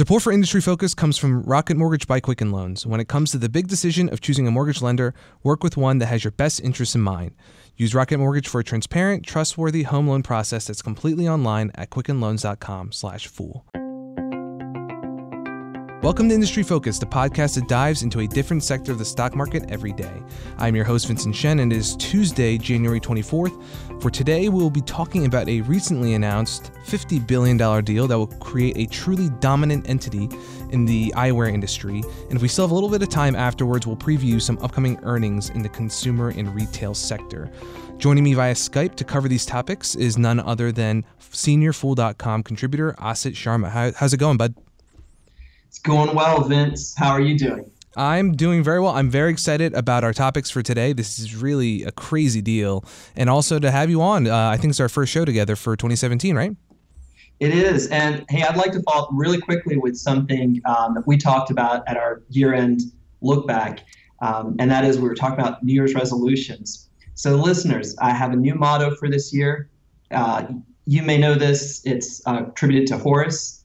Support for Industry Focus comes from Rocket Mortgage by Quicken Loans. When it comes to the big decision of choosing a mortgage lender, work with one that has your best interests in mind. Use Rocket Mortgage for a transparent, trustworthy home loan process that's completely online at quickenloans.com/fool. Welcome to Industry Focus, the podcast that dives into a different sector of the stock market every day. I'm your host, Vincent Shen, and it is Tuesday, January 24th. For today, we'll be talking about a recently announced $50 billion deal that will create a truly dominant entity in the eyewear industry. And if we still have a little bit of time afterwards, we'll preview some upcoming earnings in the consumer and retail sector. Joining me via Skype to cover these topics is none other than seniorfool.com contributor Asit Sharma. How, how's it going, bud? It's going well, Vince. How are you doing? I'm doing very well. I'm very excited about our topics for today. This is really a crazy deal. And also to have you on. Uh, I think it's our first show together for 2017, right? It is. And hey, I'd like to follow up really quickly with something um, that we talked about at our year end look back. Um, and that is we were talking about New Year's resolutions. So, listeners, I have a new motto for this year. Uh, you may know this, it's uh, attributed to Horace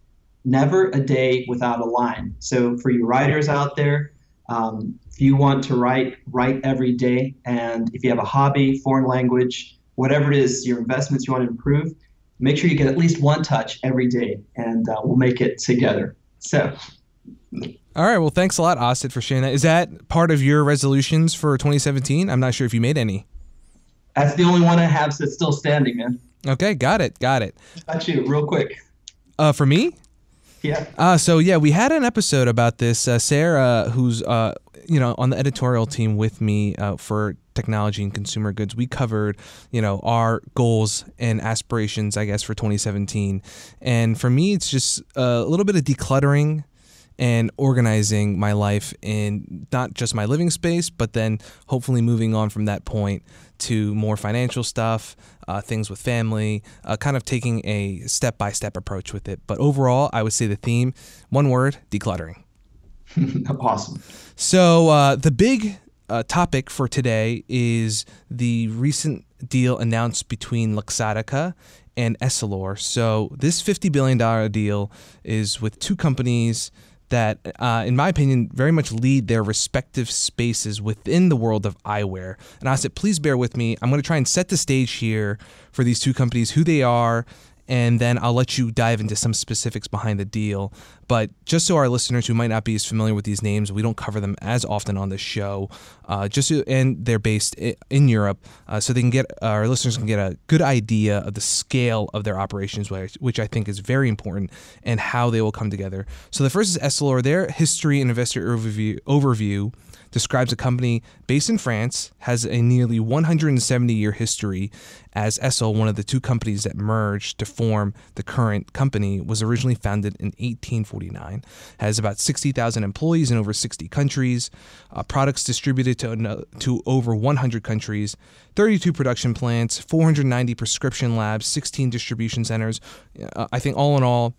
never a day without a line. So for you writers out there, um, if you want to write, write every day. And if you have a hobby, foreign language, whatever it is, your investments you want to improve, make sure you get at least one touch every day, and uh, we'll make it together. So. All right. Well, thanks a lot, Asit, for sharing that. Is that part of your resolutions for 2017? I'm not sure if you made any. That's the only one I have that's still standing, man. Okay, got it, got it. Got you, real quick. Uh, for me, yeah. Uh, so yeah, we had an episode about this. Uh, Sarah, who's uh, you know on the editorial team with me uh, for technology and consumer goods, we covered you know our goals and aspirations, I guess, for 2017. And for me, it's just a little bit of decluttering and organizing my life in not just my living space, but then hopefully moving on from that point to more financial stuff, uh, things with family, uh, kind of taking a step by step approach with it. But overall, I would say the theme one word decluttering. awesome. So, uh, the big uh, topic for today is the recent deal announced between Luxottica and Essilor. So, this $50 billion deal is with two companies that, uh, in my opinion, very much lead their respective spaces within the world of eyewear. And I said, please bear with me. I'm going to try and set the stage here for these two companies, who they are, and then I'll let you dive into some specifics behind the deal. But just so our listeners who might not be as familiar with these names, we don't cover them as often on this show. Uh, just so, and they're based in Europe, uh, so they can get our listeners can get a good idea of the scale of their operations, which I think is very important, and how they will come together. So the first is Essilor. Their history and investor overview. overview describes a company based in France, has a nearly 170 year history, as Essel, one of the two companies that merged to form the current company, was originally founded in 1849, has about 60,000 employees in over 60 countries, uh, products distributed to, to over 100 countries, 32 production plants, 490 prescription labs, 16 distribution centers. Uh, I think all in all,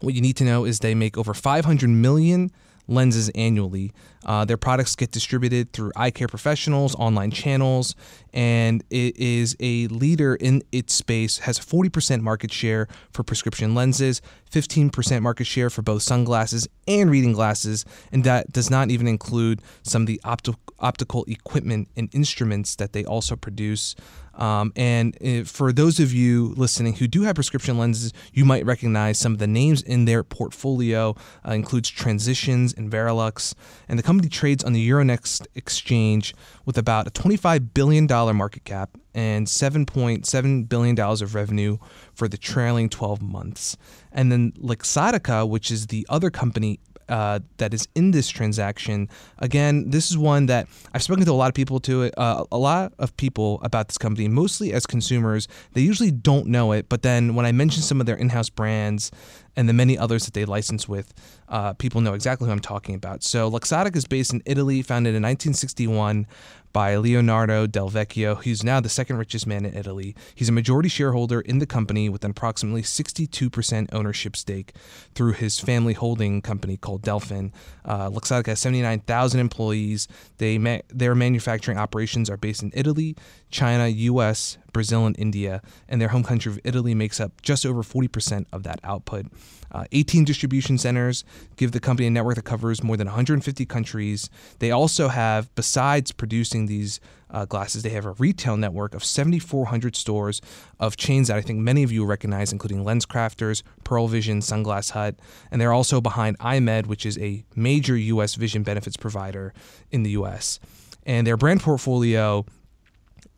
what you need to know is they make over 500 million lenses annually. Uh, their products get distributed through eye care professionals, online channels, and it is a leader in its space, has 40% market share for prescription lenses, 15% market share for both sunglasses and reading glasses, and that does not even include some of the opti- optical equipment and instruments that they also produce. Um, and uh, for those of you listening who do have prescription lenses, you might recognize some of the names in their portfolio. Uh, includes Transitions and Varilux. and the company trades on the Euronext exchange with about a $25 billion market cap and $7.7 billion of revenue for the trailing 12 months. And then Luxottica, which is the other company uh, that is in this transaction. Again, this is one that I've spoken to a lot of people to uh, a lot of people about this company, mostly as consumers. They usually don't know it, but then when I mention some of their in-house brands and the many others that they license with, uh, people know exactly who I'm talking about. So Luxottica is based in Italy, founded in 1961 by Leonardo Del Vecchio, who's now the second richest man in Italy. He's a majority shareholder in the company with an approximately 62% ownership stake through his family holding company called Delfin. Uh, Luxottica has 79,000 employees. They ma- their manufacturing operations are based in Italy, China, U.S., Brazil, and India, and their home country of Italy makes up just over 40% of that output. Uh, 18 distribution centers give the company a network that covers more than 150 countries. They also have, besides producing these uh, glasses, they have a retail network of 7,400 stores of chains that I think many of you recognize, including LensCrafters, Pearle Vision, Sunglass Hut, and they're also behind EyeMed, which is a major U.S. vision benefits provider in the U.S. And their brand portfolio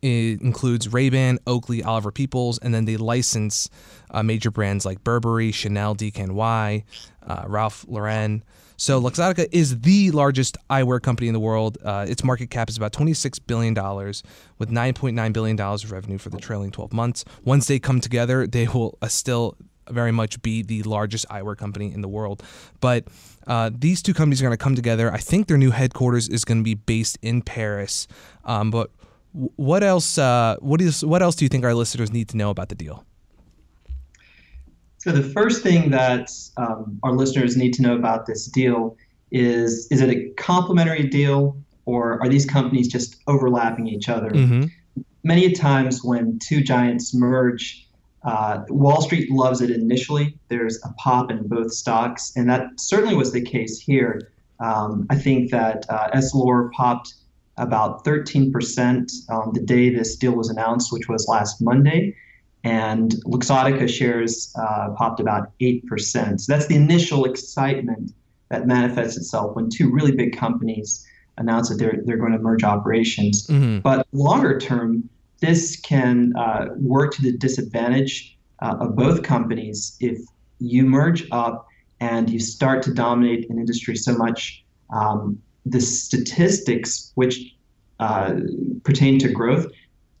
includes Ray-Ban, Oakley, Oliver Peoples, and then they license uh, major brands like Burberry, Chanel, DKNY, uh, Ralph Lauren. So Luxottica is the largest eyewear company in the world. Uh, its market cap is about $26 billion with $9.9 billion of revenue for the trailing 12 months. Once they come together, they will uh, still very much be the largest eyewear company in the world. But uh, these two companies are going to come together. I think their new headquarters is going to be based in Paris. Um, but what else? Uh, what is what else do you think our listeners need to know about the deal? So the first thing that um, our listeners need to know about this deal is: is it a complementary deal, or are these companies just overlapping each other? Mm-hmm. Many times when two giants merge, uh, Wall Street loves it initially. There's a pop in both stocks, and that certainly was the case here. Um, I think that uh, Essilor popped about 13% on the day this deal was announced, which was last Monday. And Luxottica shares uh, popped about 8%. So that's the initial excitement that manifests itself when two really big companies announce that they're, they're going to merge operations. Mm-hmm. But longer term, this can uh, work to the disadvantage uh, of both companies if you merge up and you start to dominate an industry so much um, the statistics which uh, pertain to growth,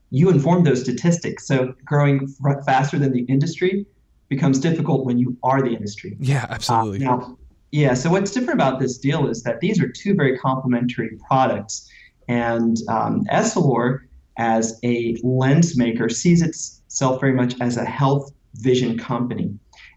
you inform those statistics. So growing f- faster than the industry becomes difficult when you are the industry. Yeah, absolutely. Uh, now, yeah. So what's different about this deal is that these are two very complementary products, and um, Essilor, as a lens maker, sees itself very much as a health vision company.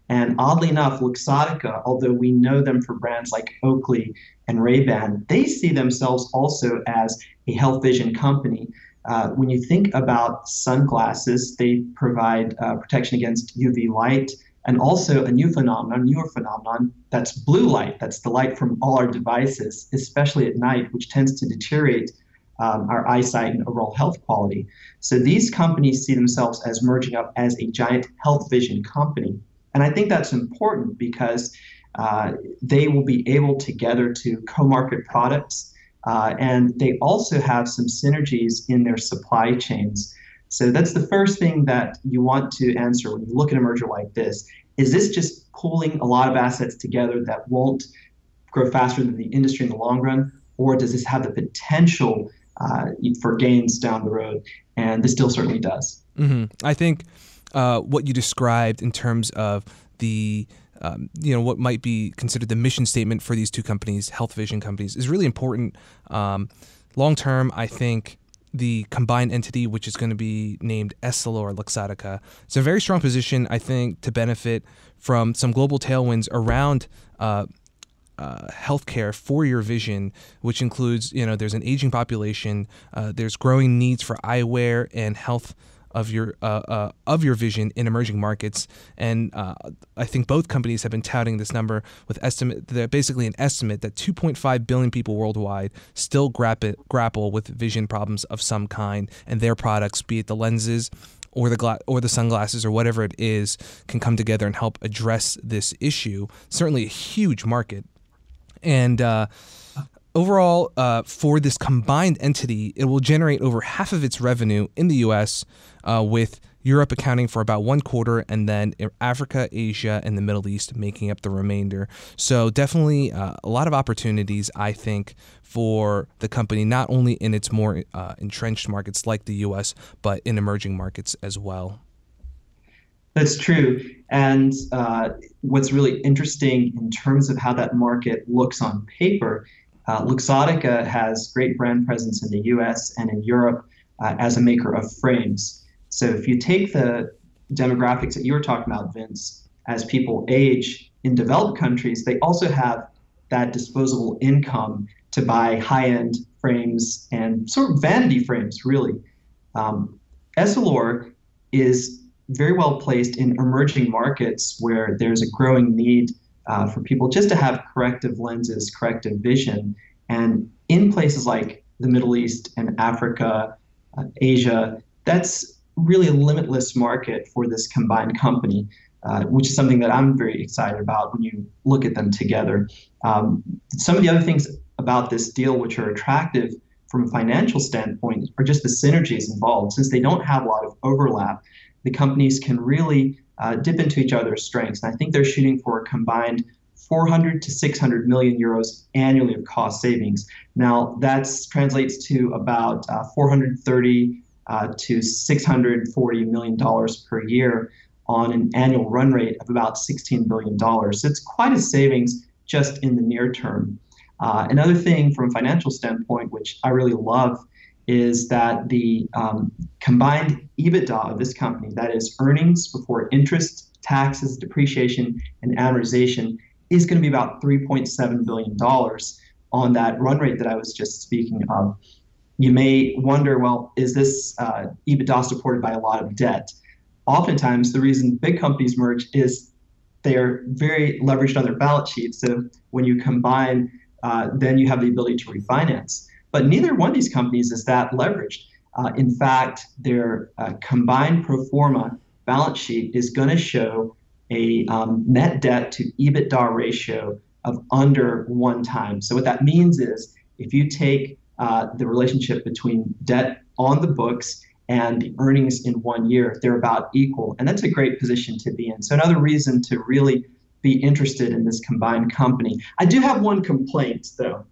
And oddly enough, Luxottica, although we know them for brands like Oakley and Ray-Ban, they see themselves also as a health vision company. Uh, when you think about sunglasses, they provide uh, protection against UV light and also a new phenomenon, newer phenomenon, that's blue light. That's the light from all our devices, especially at night, which tends to deteriorate um, our eyesight and overall health quality. So these companies see themselves as merging up as a giant health vision company. And I think that's important because uh, they will be able together to co-market products, uh, and they also have some synergies in their supply chains. So that's the first thing that you want to answer when you look at a merger like this. Is this just pulling a lot of assets together that won't grow faster than the industry in the long run, or does this have the potential uh, for gains down the road? And this still certainly does. Mm-hmm. I think uh, what you described in terms of the um, you know what might be considered the mission statement for these two companies, health vision companies, is really important. Um, long term, I think the combined entity, which is going to be named Essilor Luxottica, it's a very strong position, I think, to benefit from some global tailwinds around. Uh, uh, healthcare for your vision, which includes, you know, there's an aging population, uh, there's growing needs for eyewear and health of your uh, uh, of your vision in emerging markets. And uh, I think both companies have been touting this number with estimate basically an estimate that 2.5 billion people worldwide still grapple grapple with vision problems of some kind, and their products, be it the lenses or the gla- or the sunglasses or whatever it is, can come together and help address this issue. Certainly, a huge market, and uh, Overall, uh, for this combined entity, it will generate over half of its revenue in the U.S., uh, with Europe accounting for about one quarter, and then Africa, Asia, and the Middle East making up the remainder. So, definitely uh, a lot of opportunities, I think, for the company, not only in its more uh, entrenched markets like the U.S., but in emerging markets as well. That's true. And uh, what's really interesting in terms of how that market looks on paper Uh, Luxottica has great brand presence in the US and in Europe uh, as a maker of frames. So if you take the demographics that you were talking about, Vince, as people age in developed countries, they also have that disposable income to buy high end frames and sort of vanity frames, really. Um, Essilor is very well placed in emerging markets where there's a growing need uh, for people just to have corrective lenses, corrective vision. And in places like the Middle East and Africa, uh, Asia, that's really a limitless market for this combined company, uh, which is something that I'm very excited about when you look at them together. Um, some of the other things about this deal which are attractive from a financial standpoint are just the synergies involved. Since they don't have a lot of overlap, the companies can really uh, dip into each other's strengths. And I think they're shooting for a combined 400 to 600 million euros annually of cost savings. Now, that translates to about uh, 430 uh, to 640 million dollars per year on an annual run rate of about 16 billion dollars. So it's quite a savings just in the near term. Uh, another thing from a financial standpoint, which I really love, is that the um, combined EBITDA of this company, that is earnings before interest, taxes, depreciation, and amortization, is going to be about $3.7 billion on that run rate that I was just speaking of. You may wonder, well, is this uh, EBITDA supported by a lot of debt? Oftentimes, the reason big companies merge is they are very leveraged on their balance sheets. So when you combine, uh, then you have the ability to refinance. But neither one of these companies is that leveraged. Uh, in fact, their uh, combined pro forma balance sheet is going to show a um, net debt to EBITDA ratio of under one time. So what that means is if you take uh, the relationship between debt on the books and the earnings in one year, they're about equal. And that's a great position to be in. So another reason to really be interested in this combined company. I do have one complaint though.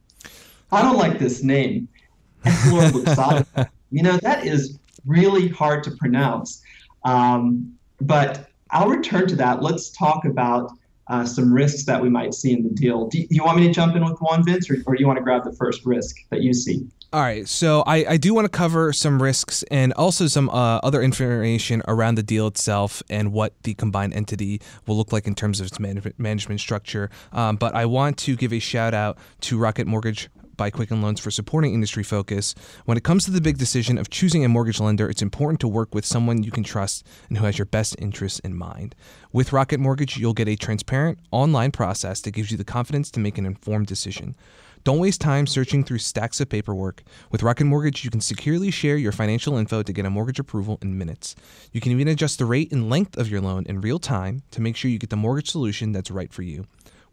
I don't like this name. you know, that is really hard to pronounce. Um, but I'll return to that. Let's talk about uh, some risks that we might see in the deal. Do you want me to jump in with one, Vince, or, or do you want to grab the first risk that you see? All right, so I, I do want to cover some risks and also some uh, other information around the deal itself and what the combined entity will look like in terms of its management structure. Um, but I want to give a shout out to Rocket Mortgage by Quicken Loans for supporting industry focus. When it comes to the big decision of choosing a mortgage lender, it's important to work with someone you can trust and who has your best interests in mind. With Rocket Mortgage, you'll get a transparent online process that gives you the confidence to make an informed decision. Don't waste time searching through stacks of paperwork. With Rocket Mortgage, you can securely share your financial info to get a mortgage approval in minutes. You can even adjust the rate and length of your loan in real time to make sure you get the mortgage solution that's right for you.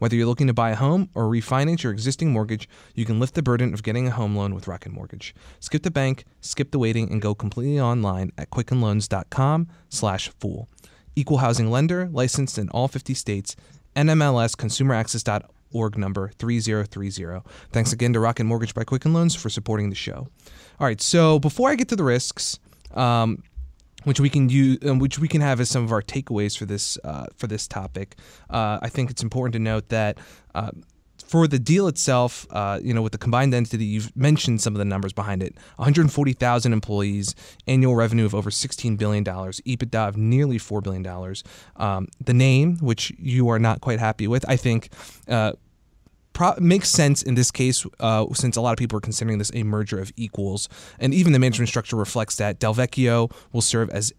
Whether you're looking to buy a home or refinance your existing mortgage, you can lift the burden of getting a home loan with Rocket Mortgage. Skip the bank, skip the waiting, and go completely online at quickenloans.com slash fool. Equal housing lender, licensed in all 50 states, NMLS consumeraccess.org number 3030. Thanks again to Rocket Mortgage by Quicken Loans for supporting the show. All right, so before I get to the risks, um, which we can use, um, which we can have as some of our takeaways for this uh, for this topic. Uh, I think it's important to note that. Uh, for the deal itself, uh, you know, with the combined entity, you've mentioned some of the numbers behind it 140,000 employees, annual revenue of over $16 billion, EBITDA of nearly $4 billion. Um, the name, which you are not quite happy with, I think uh, pro- makes sense in this case uh, since a lot of people are considering this a merger of equals. And even the management structure reflects that Del Vecchio will serve as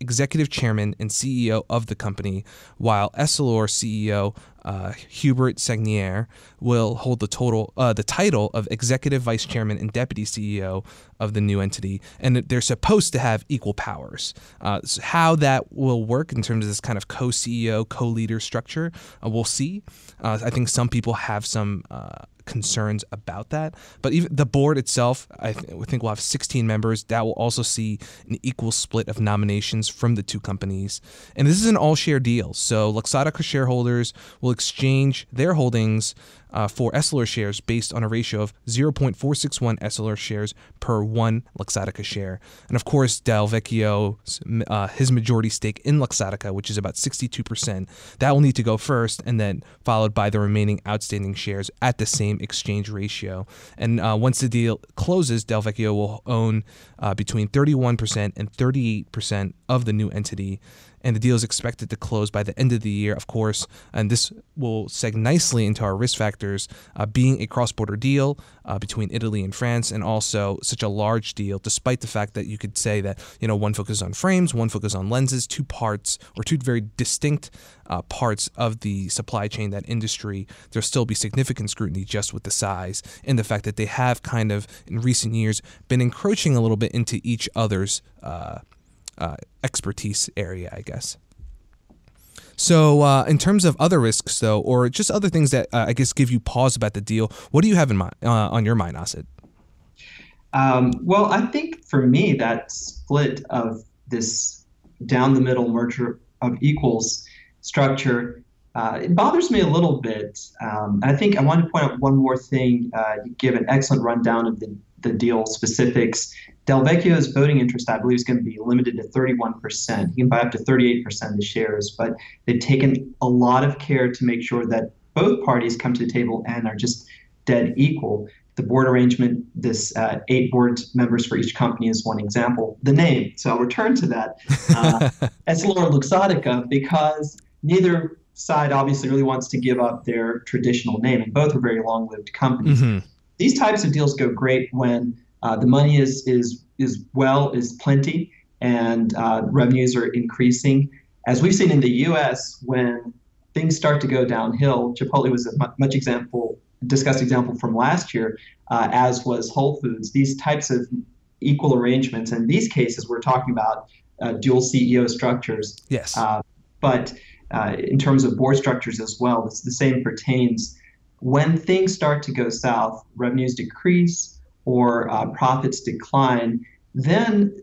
executive chairman and CEO of the company, while Essilor CEO uh, Hubert Sagnières will hold the total uh, the title of executive vice chairman and deputy CEO of the new entity, and they're supposed to have equal powers. Uh, so how that will work in terms of this kind of co-CEO, co-leader structure, uh, we'll see. Uh, I think some people have some uh, concerns about that. But even the board itself, I, th- think we'll have 16 members. That will also see an equal split of nominations from the two companies. And this is an all share deal. So Luxottica shareholders will exchange their holdings uh, for Essilor shares based on a ratio of 0.461 Essilor shares per one Luxottica share. And of course, Del Vecchio, uh, his majority stake in Luxottica, which is about 62%, that will need to go first and then followed by the remaining outstanding shares at the same exchange ratio. And uh, once the deal closes, Del Vecchio will own uh, between 31% and 38% of the new entity and the deal is expected to close by the end of the year, of course. And this will seg nicely into our risk factors, uh, being a cross border deal uh, between Italy and France, and also such a large deal, despite the fact that you could say that, you know, one focuses on frames, one focuses on lenses, two parts or two very distinct uh, parts of the supply chain, that industry, there'll still be significant scrutiny just with the size and the fact that they have kind of in recent years been encroaching a little bit into each other's uh, uh, expertise area, I guess. So, uh, in terms of other risks, though, or just other things that uh, I guess give you pause about the deal, what do you have in mind uh, on your mind, Asit? Um, well, I think for me, that split of this down the middle merger of equals structure uh, it bothers me a little bit. Um, I think I want to point out one more thing. Uh, you give an excellent rundown of the, the deal specifics. Del Vecchio's voting interest, I believe, is going to be limited to 31%. He can buy up to 38% of the shares, but they've taken a lot of care to make sure that both parties come to the table and are just dead equal. The board arrangement, this uh, eight board members for each company is one example. The name, so I'll return to that. Uh, Essilor Luxottica, because neither side obviously really wants to give up their traditional name, and both are very long lived companies. Mm-hmm. These types of deals go great when uh, the money is is is well is plenty, and uh, revenues are increasing. As we've seen in the U.S., when things start to go downhill, Chipotle was a much example discussed example from last year, uh, as was Whole Foods. These types of equal arrangements, in these cases, we're talking about uh, dual CEO structures. Yes. Uh, but uh, in terms of board structures as well, the same pertains. When things start to go south, revenues decrease, or uh, profits decline, then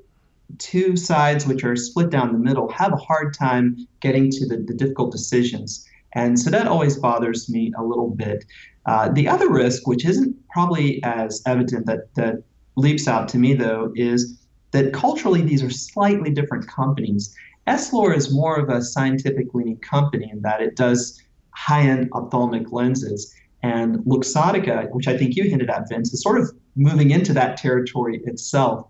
two sides which are split down the middle have a hard time getting to the, the difficult decisions. And so that always bothers me a little bit. Uh, the other risk, which isn't probably as evident that, that leaps out to me though, is that culturally these are slightly different companies. Essilor is more of a scientific leaning company in that it does high end ophthalmic lenses. And Luxottica, which I think you hinted at, Vince, is sort of moving into that territory itself.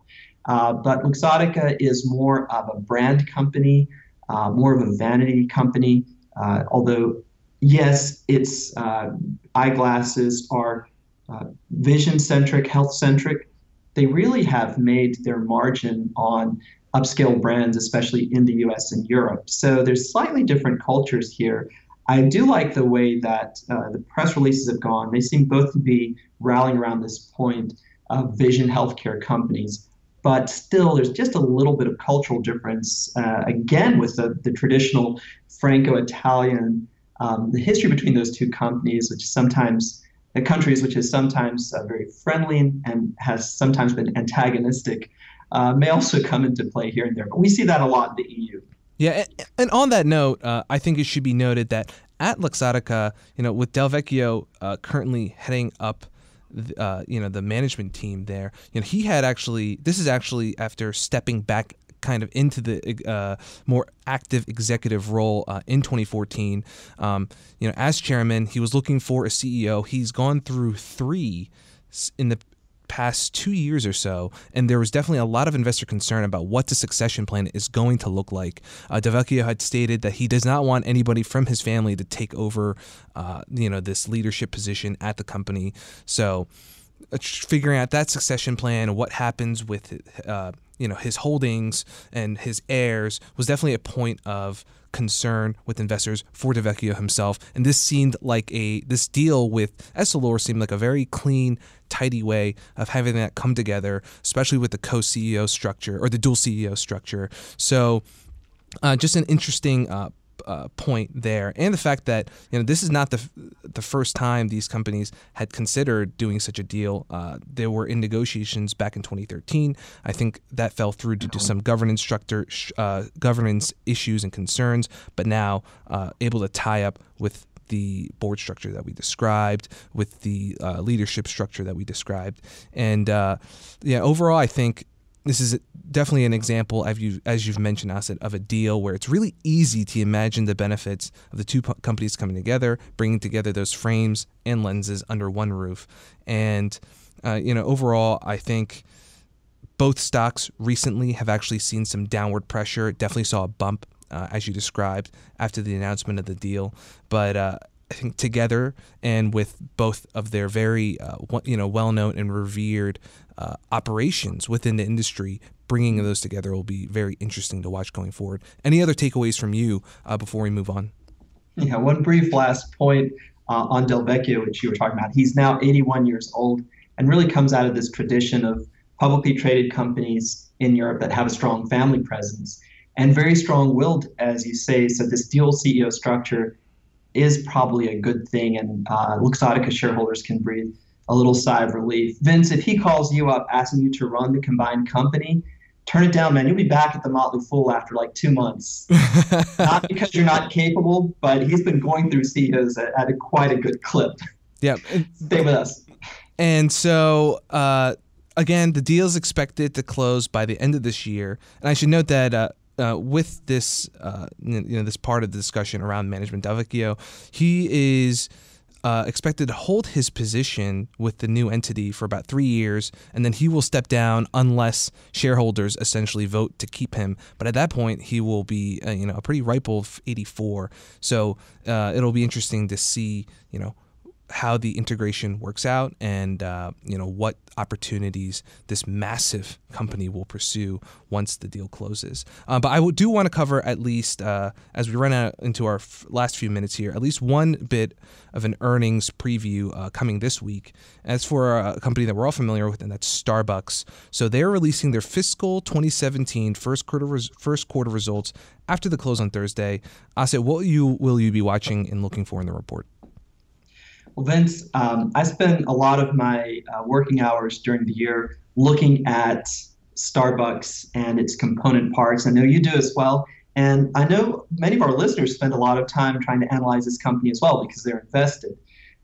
Uh, but Luxottica is more of a brand company, uh, more of a vanity company. Uh, although, yes, its uh, eyeglasses are uh, vision centric, health centric. They really have made their margin on upscale brands, especially in the US and Europe. So there's slightly different cultures here. I do like the way that uh, the press releases have gone. They seem both to be rallying around this point of vision healthcare companies. But still, there's just a little bit of cultural difference, uh, again, with the, the traditional Franco Italian, um, the history between those two companies, which sometimes, the countries which is sometimes uh, very friendly and has sometimes been antagonistic, uh, may also come into play here and there. But we see that a lot in the EU. Yeah, and on that note, uh, I think it should be noted that at Luxottica, you know, with Del Vecchio uh, currently heading up, uh, you know, the management team there, you know, he had actually. This is actually after stepping back kind of into the uh, more active executive role uh, in 2014. Um, you know, as chairman, he was looking for a CEO. He's gone through three in the past two years or so, and there was definitely a lot of investor concern about what the succession plan is going to look like. Uh, had stated that he does not want anybody from his family to take over, uh, you know, this leadership position at the company. So, uh, figuring out that succession plan, what happens with, uh, you know, his holdings and his heirs was definitely a point of concern with investors for Del Vecchio himself. And this seemed like a this deal with Essilor seemed like a very clean, tidy way of having that come together, especially with the co-CEO structure or the dual CEO structure. So uh, just an interesting uh, uh, point there, and the fact that you know this is not the the first time these companies had considered doing such a deal. Uh, there were in negotiations back in 2013. I think that fell through due to some governance structure, uh, governance issues and concerns. But now uh, able to tie up with the board structure that we described, with the uh, leadership structure that we described, and yeah, overall, I think this is definitely an example, as you've, as you've mentioned, Asit, of a deal where it's really easy to imagine the benefits of the two companies coming together, bringing together those frames and lenses under one roof. And, uh, you know, overall, I think both stocks recently have actually seen some downward pressure. Definitely saw a bump, uh, as you described, after the announcement of the deal. But, uh, I think together and with both of their very, uh, you know, well-known and revered uh, operations within the industry, bringing those together will be very interesting to watch going forward. Any other takeaways from you uh, before we move on? Yeah, one brief last point uh, on Del Vecchio, which you were talking about. He's now 81 years old and really comes out of this tradition of publicly traded companies in Europe that have a strong family presence and very strong willed, as you say. So, this dual CEO structure is probably a good thing, and uh, Luxottica shareholders can breathe a little sigh of relief. Vince, if he calls you up asking you to run the combined company, turn it down, man. You'll be back at the Motley Fool after like two months. not because you're not capable, but he's been going through CEOs at, at a, quite a good clip. Yeah. Stay with us. And so, uh, again, the deal is expected to close by the end of this year. And I should note that. Uh, uh, with this, uh, you know, this part of the discussion around management Del Vecchio, he is uh, expected to hold his position with the new entity for about three years, and then he will step down unless shareholders essentially vote to keep him. But at that point, he will be, uh, you know, a pretty ripe old 84. So uh, it'll be interesting to see, you know, how the integration works out and uh, you know what opportunities this massive company will pursue once the deal closes. Uh, but I do want to cover at least uh, as we run out into our f- last few minutes here, at least one bit of an earnings preview uh, coming this week. As for a company that we're all familiar with, and that's Starbucks. So they're releasing their fiscal 2017 first quarter res- first quarter results after the close on Thursday. Asit, what you will you be watching and looking for in the report? Well, Vince, um, I spend a lot of my uh, working hours during the year looking at Starbucks and its component parts. I know you do as well. And I know many of our listeners spend a lot of time trying to analyze this company as well because they're invested.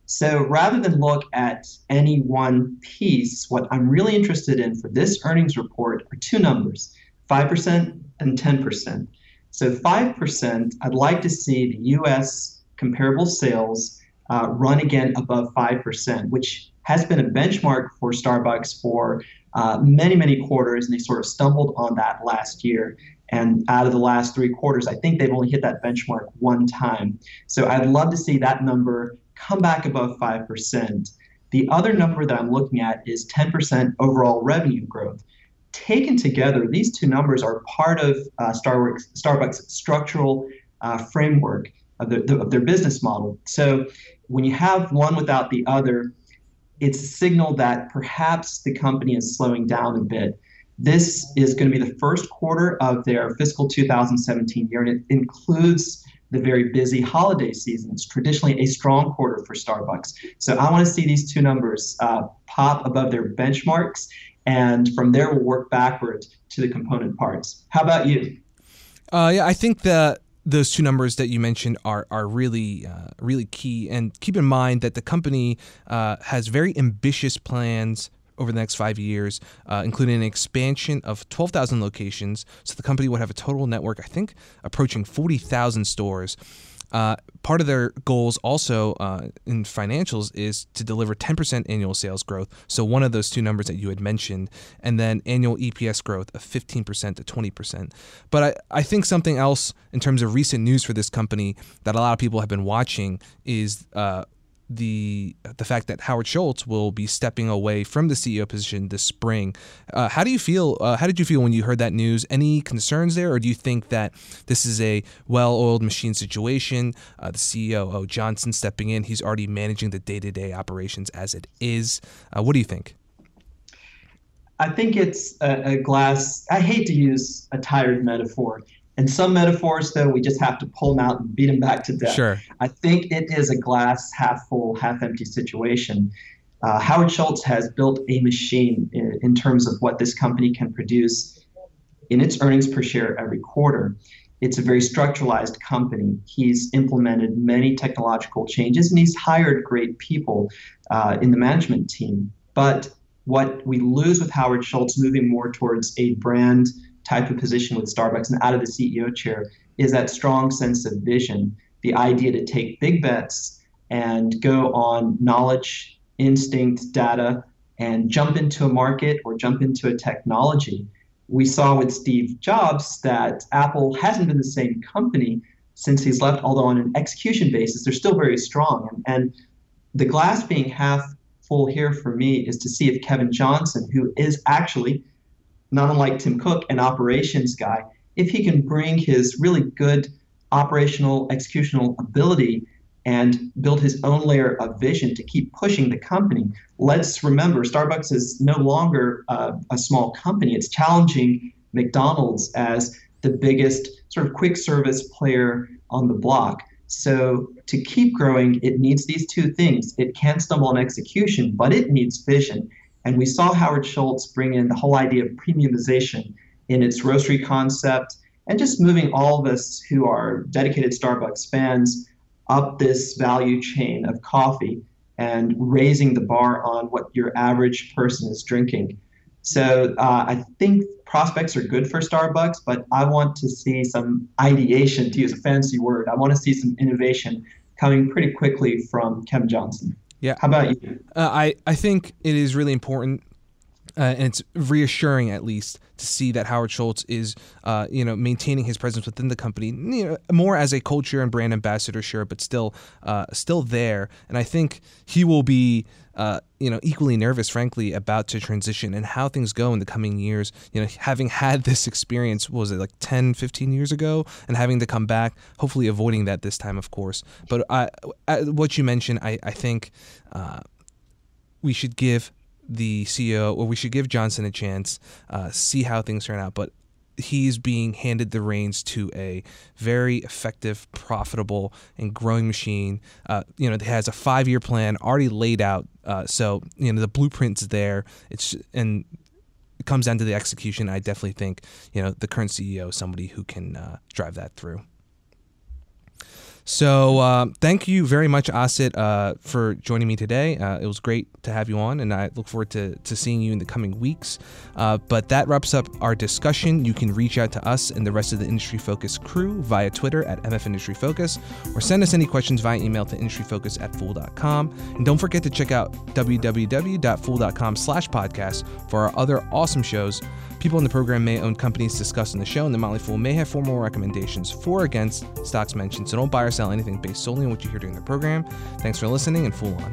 So rather than look at any one piece, what I'm really interested in for this earnings report are two numbers 5% and 10%. So 5%, I'd like to see the US comparable sales uh, run again above 5%, which has been a benchmark for Starbucks for uh, many, many quarters, and they sort of stumbled on that last year. And out of the last three quarters, I think they've only hit that benchmark one time. So I'd love to see that number come back above 5%. The other number that I'm looking at is 10% overall revenue growth. Taken together, these two numbers are part of uh, Starbucks, Starbucks' structural uh, framework of, the, of their business model. So when you have one without the other, it's a signal that perhaps the company is slowing down a bit. This is going to be the first quarter of their fiscal 2017 year, and it includes the very busy holiday season. It's traditionally a strong quarter for Starbucks. So I want to see these two numbers uh, pop above their benchmarks, and from there we'll work backwards to the component parts. How about you? Uh, yeah, I think that those two numbers that you mentioned are are really uh, really key. And keep in mind that the company uh, has very ambitious plans over the next five years, uh, including an expansion of 12,000 locations. So the company would have a total network, I think, approaching 40,000 stores. Uh, part of their goals also uh, in financials is to deliver 10% annual sales growth. So one of those two numbers that you had mentioned, and then annual EPS growth of 15% to 20%. But I, I think something else in terms of recent news for this company that a lot of people have been watching is uh, the the fact that Howard Schultz will be stepping away from the CEO position this spring. Uh, how do you feel? Uh, how did you feel when you heard that news? Any concerns there, or do you think that this is a well-oiled machine situation? Uh, the CEO Johnson stepping in, he's already managing the day-to-day operations as it is. Uh, what do you think? I think it's a, a glass. I hate to use a tired metaphor and some metaphors, though, we just have to pull them out and beat them back to death. Sure. I think it is a glass half full, half empty situation. Uh, Howard Schultz has built a machine in, in, terms of what this company can produce in its earnings per share every quarter. it's a very structuralized company. He's implemented many technological changes and he's hired great people uh, in the management team. But what we lose with Howard Schultz moving more towards a brand type of position with Starbucks and out of the CEO chair is that strong sense of vision, the idea to take big bets and go on knowledge, instinct, data, and jump into a market or jump into a technology we saw with Steve Jobs that Apple hasn't been the same company since he's left, although on an execution basis, they're still very strong. And, and the glass being half full here for me is to see if Kevin Johnson, who is actually, not unlike Tim Cook, an operations guy, if he can bring his really good operational executional ability and build his own layer of vision to keep pushing the company. Let's remember, Starbucks is no longer uh, a small company. It's challenging McDonald's as the biggest sort of quick service player on the block. So to keep growing, it needs these two things. It can stumble on execution, but it needs vision. And we saw Howard Schultz bring in the whole idea of premiumization in its roastery concept and just moving all of us who are dedicated Starbucks fans up this value chain of coffee and raising the bar on what your average person is drinking. So uh, I think prospects are good for Starbucks, but I want to see some ideation, to use a fancy word. I want to see some innovation coming pretty quickly from Kevin Johnson. Yeah. How about you? Uh, I, I think it is really important uh, and it's reassuring at least to see that Howard Schultz is, uh, you know, maintaining his presence within the company, you know, more as a culture and brand ambassador, sure, but still, uh, still there. And I think he will be, uh, you know, equally nervous, frankly, about to transition and how things go in the coming years. You know, having had this experience, was it like 10, 15 years ago, and having to come back, hopefully avoiding that this time, of course. But I, I, what you mentioned, I, I think uh, we should give the CEO, or we should give Johnson a chance, uh, see how things turn out. But he's being handed the reins to a very effective, profitable, and growing machine. Uh, you know, it has a five-year plan already laid out, uh, so you know the blueprint's there. It's and it comes down to the execution. I definitely think you know the current CEO is somebody who can uh, drive that through. So uh, thank you very much, Asit, uh, for joining me today. Uh, it was great to have you on, and I look forward to, to seeing you in the coming weeks. Uh, but that wraps up our discussion. You can reach out to us and the rest of the Industry Focus crew via Twitter at MF Industry Focus, or send us any questions via email to industryfocus at fool.com. And don't forget to check out www.fool.com slash podcast for our other awesome shows. People in the program may own companies discussed in the show, and the Motley Fool may have formal recommendations for or against stocks mentioned. So don't buy or sell anything based solely on what you hear during the program. Thanks for listening, and Fool on.